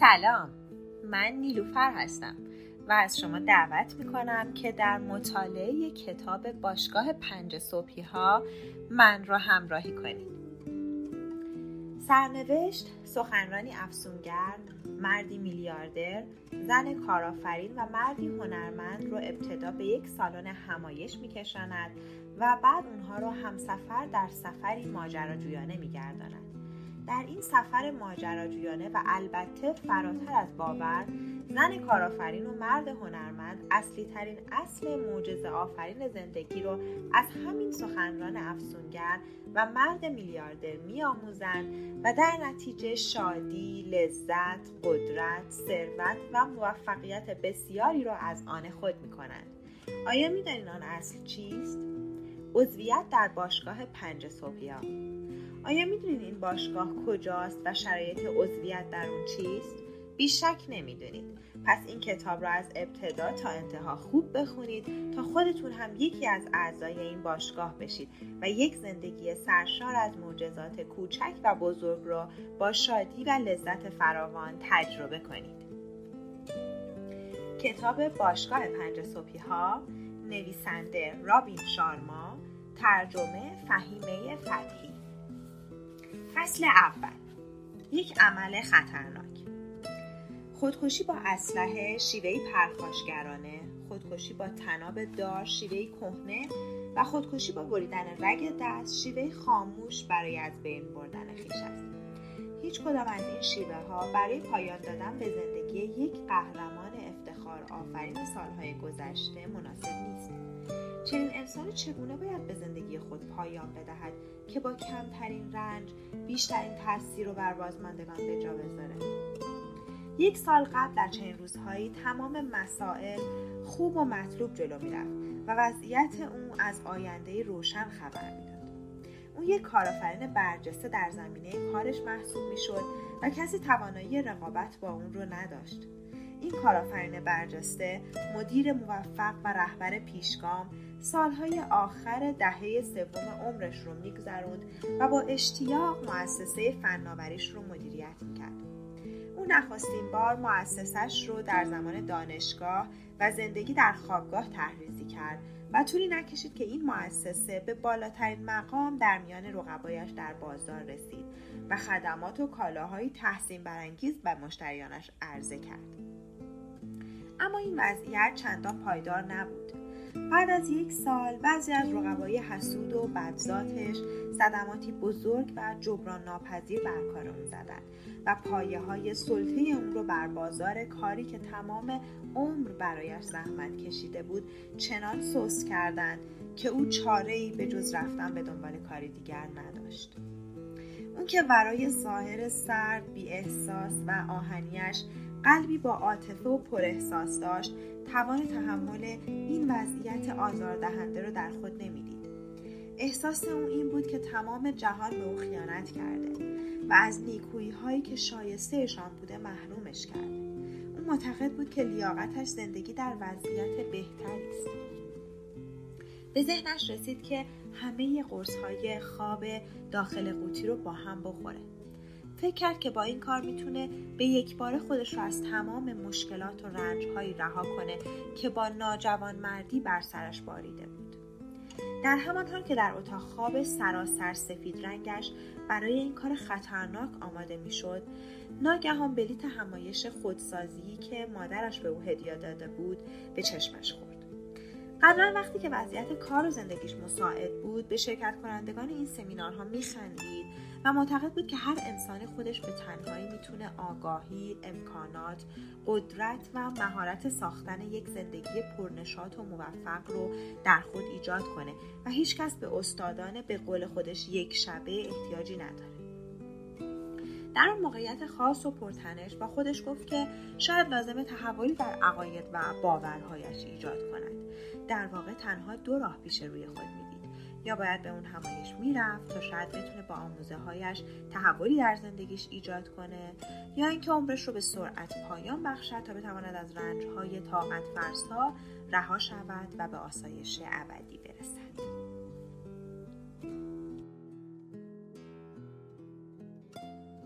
سلام. من نیلوفر هستم و از شما دعوت می‌کنم که در مطالعه کتاب باشگاه پنج صبحی ها من را همراهی کنید. سرنوشت سخنرانی افسونگر مردی میلیاردر زن کارآفرین و مردی هنرمند رو ابتدا به یک سالن همایش میکشاند و بعد اونها رو همسفر در سفری ماجراجویانه میگرداند. در این سفر ماجراجویانه و البته فراتر از باور زن کارآفرین و مرد هنرمند اصلی ترین اصل معجزه آفرین زندگی رو از همین سخنران افسونگر و مرد میلیاردر میآموزند و در نتیجه شادی، لذت، قدرت، ثروت و موفقیت بسیاری را از آن خود می کنند. آیا می آن اصل چیست؟ عضویت در باشگاه پنج صبحی آیا می‌دونید این باشگاه کجاست و شرایط عضویت در اون چیست؟ بیشک نمی‌دونید. پس این کتاب را از ابتدا تا انتها خوب بخونید تا خودتون هم یکی از اعضای این باشگاه بشید و یک زندگی سرشار از معجزات کوچک و بزرگ را با شادی و لذت فراوان تجربه کنید. کتاب باشگاه پنج صبحی ها نویسنده رابین شارما ترجمه فهیمه فتحی. فصل اول. یک عمل خطرناک. خودکشی با اسلحه شیوهی پرخاشگرانه خودکشی با تناب دار شیوهی کهنه و خودکشی با بریدن رگ دست شیوه خاموش برای از بین بردن خیش است. هیچ کدام از این شیوه ها برای پایان دادن به زندگی یک قهرمان افتخار آفرین سالهای گذشته مناسب نیست. چنین انسانی چگونه باید به زندگی خود پایان بدهد که با کمترین رنج بیشترین تاثیر رو بر بازماندگان به جا بذاره؟ یک سال قبل در چنین روزهایی تمام مسائل خوب و مطلوب جلو می‌رفت و وضعیت او از آینده روشن خبر می‌داد. او یک کارآفرین برجسته در زمینه کارش محسوب می‌شد و کسی توانایی رقابت با اون رو نداشت. این کارآفرین برجسته مدیر موفق و رهبر پیشگام سالهای آخر دهه سوم عمرش رو میگذروند و با اشتیاق مؤسسه فناوریش رو مدیریت می‌کرد. او نخستین بار مؤسسش رو در زمان دانشگاه و زندگی در خوابگاه تحریزی کرد و طولی نکشید که این مؤسسه به بالاترین مقام در میان رقبایش در بازار رسید و خدمات و کالاهایی تحسین برانگیز به مشتریانش عرضه کرد. اما این وضعیت چندان پایدار نبود. بعد از یک سال بعضی از رقبای حسود و بدذاتش صدماتی بزرگ و جبران ناپذیر بر کار اون زدن و پایه های سلطه اون رو بر بازار کاری که تمام عمر برایش زحمت کشیده بود چنان سوس کردند که او چاره ای به جز رفتن به دنبال کاری دیگر نداشت. اون که برای ظاهر سرد بی احساس و آهنیش قلبی با عاطفه و پراحساس داشت توان تحمل این وضعیت آزاردهنده رو در خود نمی‌دید. احساس او این بود که تمام جهان به او خیانت کرده و از نیکویی هایی که شایستهشان بوده محرومش کرده. او معتقد بود که لیاقتش زندگی در وضعیت بهتری است. به ذهنش رسید که همه قرص های خواب داخل قوطی رو با هم بخوره فکر کرد که با این کار می‌تونه به یک بار خودش رو از تمام مشکلات و رنجهایی رها کنه که با ناجوان مردی بر سرش باریده بود. در همان حال که در اتاق خواب سراسر سفید رنگش برای این کار خطرناک آماده می‌شد ناگهان بلیت همایش خودسازی که مادرش به او هدیه داده بود به چشمش خورد قبلا وقتی که وضعیت کار و زندگیش مساعد بود به شرکت کنندگان این سمینارها میخندید و معتقد بود که هر انسانی خودش به تنهایی می‌تونه آگاهی، امکانات، قدرت و مهارت ساختن یک زندگی پرنشاط و موفق رو در خود ایجاد کنه و هیچکس به استادان به قول خودش یک شبه احتیاجی نداره. در موقعیت خاص و پرتنش با خودش گفت که شاید لازمه تحولی در عقاید و باورهایش ایجاد کند. در واقع تنها دو راه پیش روی خود می‌دید. یا باید به اون همایش می‌رفت تا شاید بتونه با آموزه هایش تحولی در زندگیش ایجاد کنه یا اینکه عمرش رو به سرعت پایان بخشد تا بتواند از رنج های طاقت فرسا رها شود و به آسایش ابدی